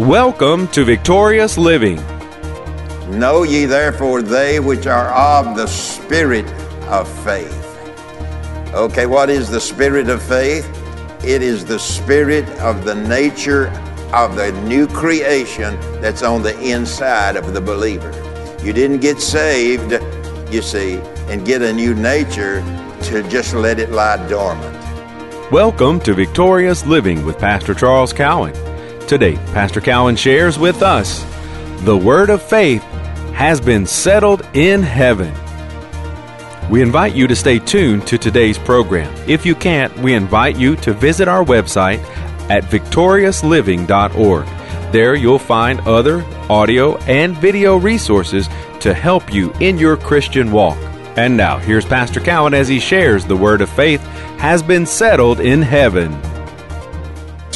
Welcome to Victorious Living. Know ye therefore they which are of the spirit of faith. Okay, what is the spirit of faith? It is the spirit of the nature of the new creation that's on the inside of the believer. You didn't get saved, you see, and get a new nature to just let it lie dormant. Welcome to Victorious Living with Pastor Charles Cowan. Today, Pastor Cowan shares with us the Word of Faith has been settled in heaven. We invite you to stay tuned to today's program. If you can't, we invite you to visit our website at victoriousliving.org. There you'll find other audio and video resources to help you in your Christian walk. And now, here's Pastor Cowan as he shares the Word of Faith has been settled in heaven.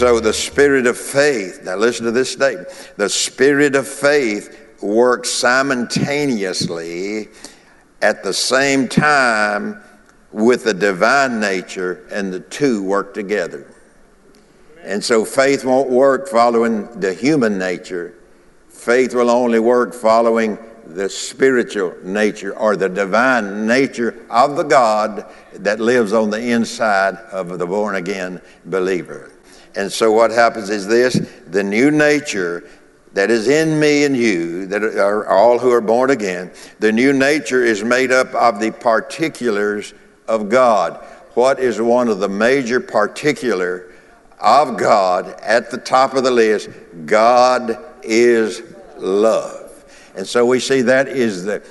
So the spirit of faith, now listen to this statement. The spirit of faith works simultaneously at the same time with the divine nature, and the two work together. And so faith won't work following the human nature. Faith will only work following the spiritual nature or the divine nature of the God that lives on the inside of the born again believer. And so what happens is this the new nature that is in me and you, that are all who are born again, the new nature is made up of the particulars of God. What is one of the major particular of God at the top of the list? God is love. And so we see that is the,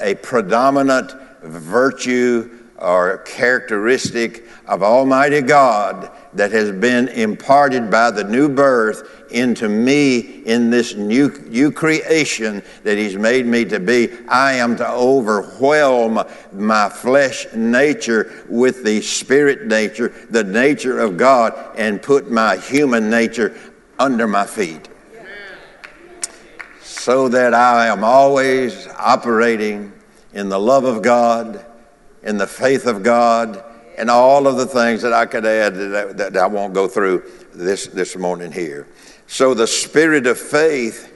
a predominant virtue or characteristic of Almighty God that has been imparted by the new birth into me in this new, new creation that He's made me to be. I am to overwhelm my flesh nature with the spirit nature, the nature of God, and put my human nature under my feet. So that I am always operating in the love of God, in the faith of God, and all of the things that I could add that, that I won't go through this, this morning here. So, the spirit of faith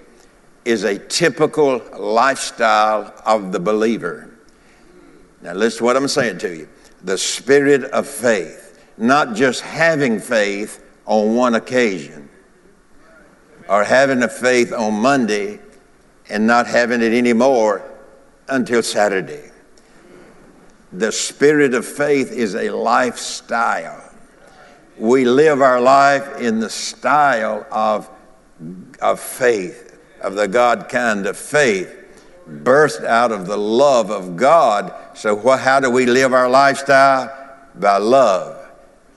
is a typical lifestyle of the believer. Now, listen to what I'm saying to you. The spirit of faith, not just having faith on one occasion, or having a faith on Monday and not having it anymore until Saturday. The spirit of faith is a lifestyle. We live our life in the style of, of faith, of the God kind of faith, birthed out of the love of God. So, what, how do we live our lifestyle? By love.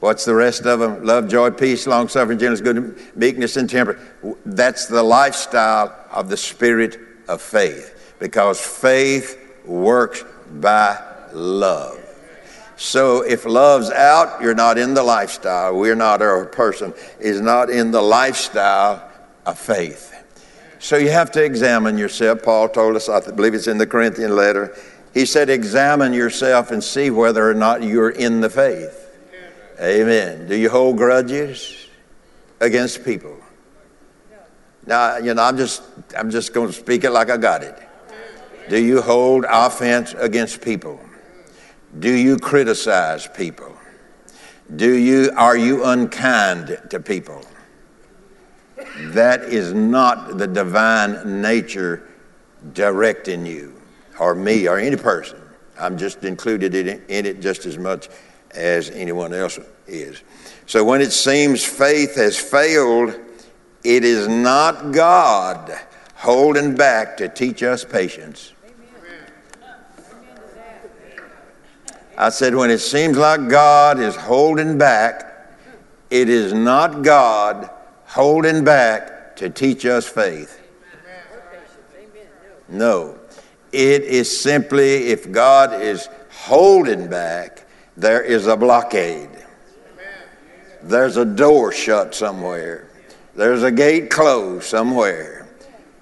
What's the rest of them? Love, joy, peace, long suffering, gentleness, good, meekness, and temper. That's the lifestyle of the spirit of faith because faith works by love. So if love's out, you're not in the lifestyle. We're not, a person is not in the lifestyle of faith. So you have to examine yourself. Paul told us, I believe it's in the Corinthian letter. He said, examine yourself and see whether or not you're in the faith. Amen. Do you hold grudges against people? Now, you know, I'm just, I'm just going to speak it like I got it. Do you hold offense against people? Do you criticize people? Do you, are you unkind to people? That is not the divine nature directing you or me or any person. I'm just included in it, in it just as much as anyone else is. So when it seems faith has failed, it is not God holding back to teach us patience. I said, when it seems like God is holding back, it is not God holding back to teach us faith. No. It is simply if God is holding back, there is a blockade. There's a door shut somewhere. There's a gate closed somewhere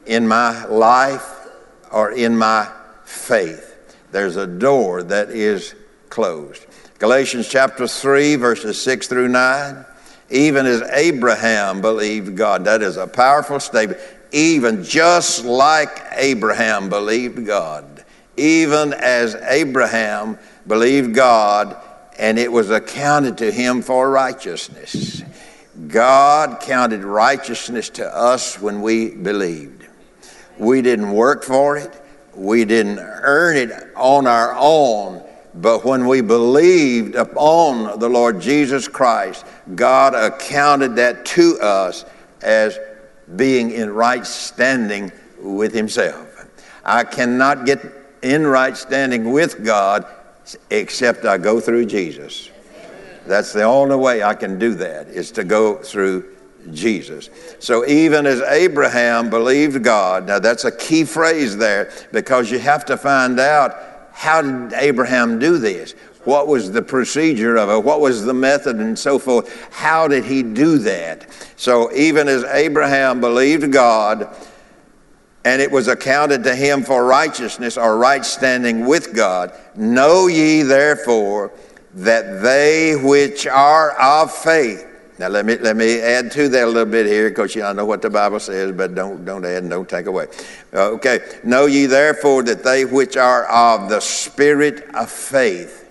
in my life or in my faith. There's a door that is closed. Galatians chapter 3, verses 6 through 9. even as Abraham believed God. That is a powerful statement. Even just like Abraham believed God. Even as Abraham believed God, and it was accounted to him for righteousness. God counted righteousness to us when we believed. We didn't work for it, we didn't earn it on our own. But when we believed upon the Lord Jesus Christ, God accounted that to us as being in right standing with Himself. I cannot get in right standing with God except I go through Jesus. That's the only way I can do that, is to go through Jesus. So even as Abraham believed God, now that's a key phrase there because you have to find out how did Abraham do this? What was the procedure of it? What was the method and so forth? How did he do that? So, even as Abraham believed God, and it was accounted to him for righteousness or right standing with God, know ye therefore that they which are of faith, now let me let me add to that a little bit here, because you all know what the Bible says, but don't don't add and don't take away. Uh, okay, know ye therefore that they which are of the spirit of faith.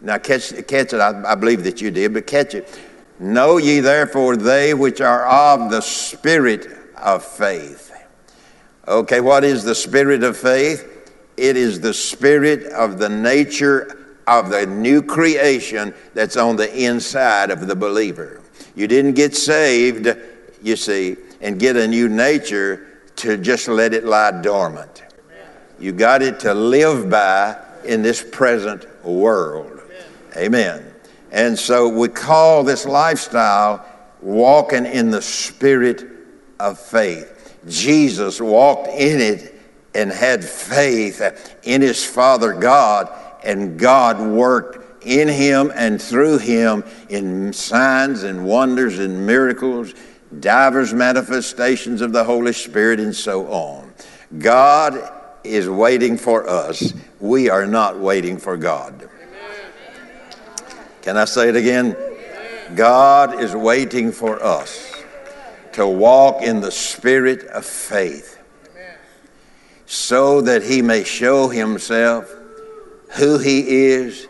Now catch catch it. I, I believe that you did, but catch it. Know ye therefore they which are of the spirit of faith. Okay, what is the spirit of faith? It is the spirit of the nature of the new creation that's on the inside of the believer. You didn't get saved, you see, and get a new nature to just let it lie dormant. You got it to live by in this present world. Amen. And so we call this lifestyle walking in the spirit of faith. Jesus walked in it and had faith in his Father God and God worked in him and through him in signs and wonders and miracles, divers manifestations of the Holy Spirit, and so on. God is waiting for us. We are not waiting for God. Can I say it again? God is waiting for us to walk in the spirit of faith so that he may show himself who He is,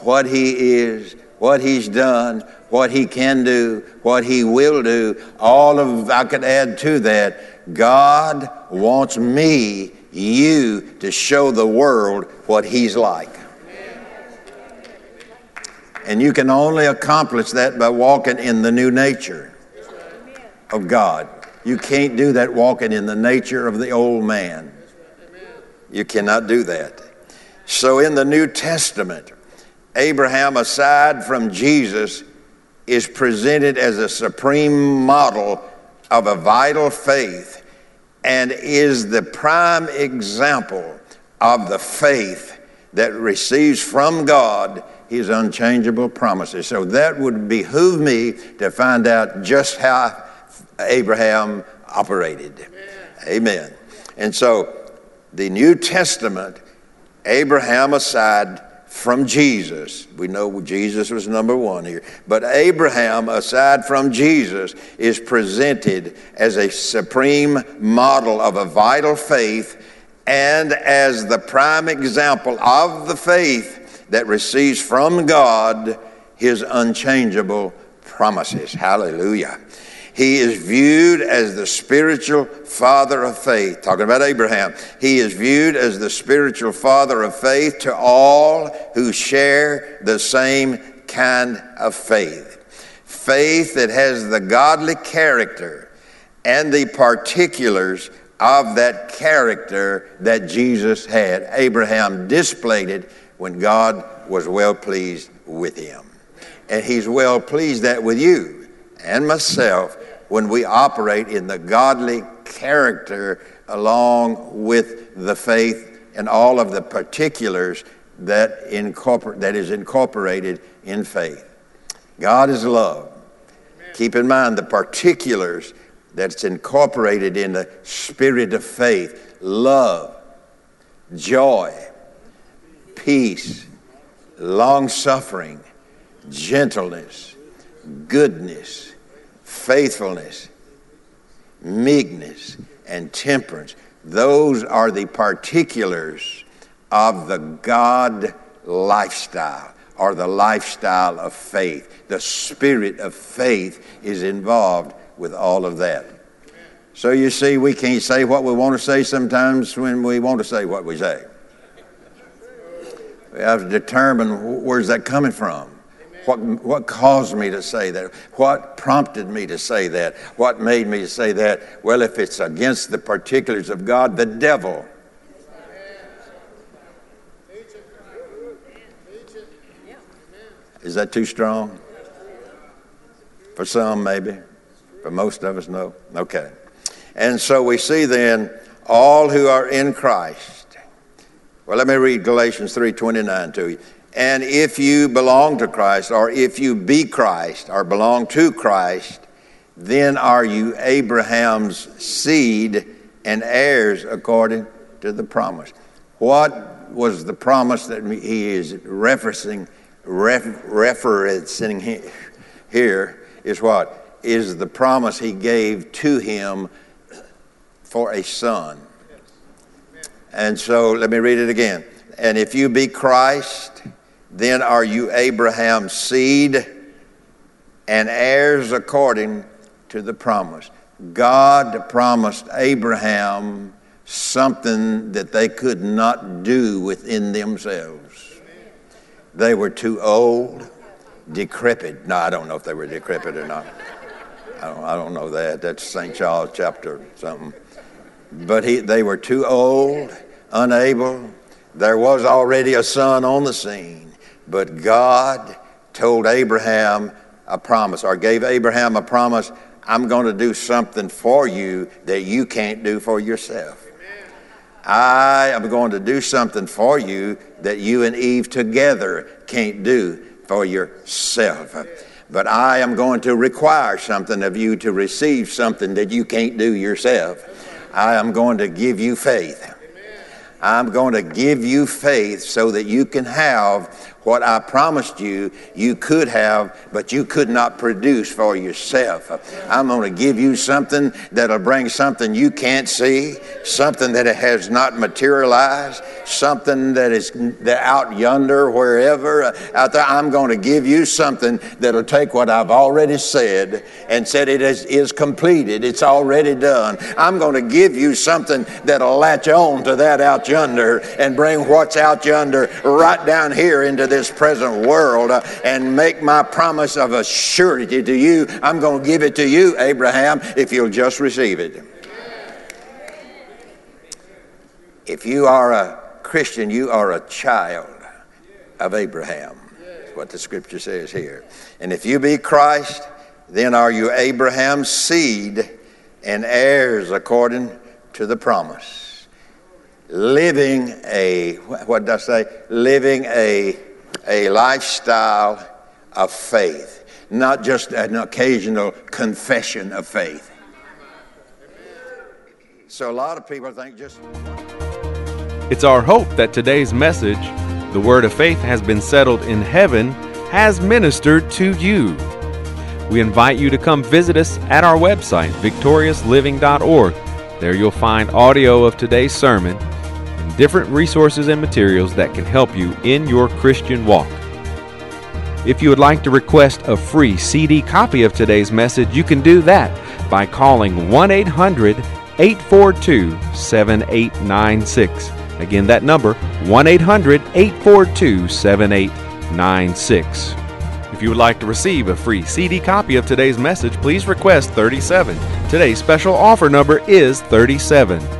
what He is, what He's done, what He can do, what He will do. All of, I could add to that, God wants me, you, to show the world what He's like. And you can only accomplish that by walking in the new nature of God. You can't do that walking in the nature of the old man. You cannot do that. So in the New Testament, Abraham, aside from Jesus, is presented as a supreme model of a vital faith and is the prime example of the faith that receives from God his unchangeable promises. So that would behoove me to find out just how Abraham operated. Amen. Amen. And so the New Testament Abraham aside from Jesus, we know Jesus was number one here, but Abraham, aside from Jesus, is presented as a supreme model of a vital faith and as the prime example of the faith that receives from God his unchangeable promises. Hallelujah. He is viewed as the spiritual father of faith. Talking about Abraham. He is viewed as the spiritual father of faith to all who share the same kind of faith. Faith that has the godly character and the particulars of that character that Jesus had. Abraham displayed it when God was well pleased with him. And he's well pleased that with you and myself when we operate in the godly character along with the faith and all of the particulars that, that is incorporated in faith. God is love. Keep in mind the particulars that's incorporated in the spirit of faith love, joy, peace, long suffering, gentleness, goodness, faithfulness, meekness, and temperance. Those are the particulars of the God lifestyle or the lifestyle of faith. The spirit of faith is involved with all of that. So you see, we can't say what we want to say sometimes when we want to say what we say. We have to determine where's that coming from. What, what caused me to say that? What prompted me to say that? What made me say that? Well, if it's against the particulars of God, the devil. Is that too strong? For some, maybe. For most of us, no. Okay. And so we see then all who are in Christ. Well, let me read Galatians 3:29 to you. And if you belong to Christ, or if you be Christ, or belong to Christ, then are you Abraham's seed and heirs according to the promise. What was the promise that he is referencing, referencing here is what? Is the promise he gave to him for a son. And so let me read it again. And if you be Christ, then are you Abraham's seed and heirs according to the promise. God promised Abraham something that they could not do within themselves. They were too old, decrepit. No, I don't know if they were decrepit or not. I don't, I don't know that. That's St. Charles chapter something. But he, they were too old, unable. There was already a son on the scene. But God told Abraham a promise, or gave Abraham a promise I'm going to do something for you that you can't do for yourself. I am going to do something for you that you and Eve together can't do for yourself. But I am going to require something of you to receive something that you can't do yourself. I am going to give you faith. I'm going to give you faith so that you can have what I promised you you could have, but you could not produce for yourself. I'm going to give you something that'll bring something you can't see, something that has not materialized, something that is out yonder, wherever uh, out there. I'm going to give you something that'll take what I've already said and said it is, is completed. It's already done. I'm going to give you something that'll latch on to that out yonder and bring what's out yonder right down here into this present world uh, and make my promise of a surety to you. I'm going to give it to you, Abraham, if you'll just receive it. If you are a Christian, you are a child of Abraham. That's what the scripture says here. And if you be Christ, then are you Abraham's seed and heirs according to the promise. Living a, what does I say? Living a a lifestyle of faith, not just an occasional confession of faith. So a lot of people think just. It's our hope that today's message, the word of faith has been settled in heaven, has ministered to you. We invite you to come visit us at our website, victoriousliving.org. There you'll find audio of today's sermon different resources and materials that can help you in your Christian walk. If you would like to request a free CD copy of today's message, you can do that by calling 1 800 842 7896. Again, that number 1 800 842 7896. If you would like to receive a free CD copy of today's message, please request 37. Today's special offer number is 37.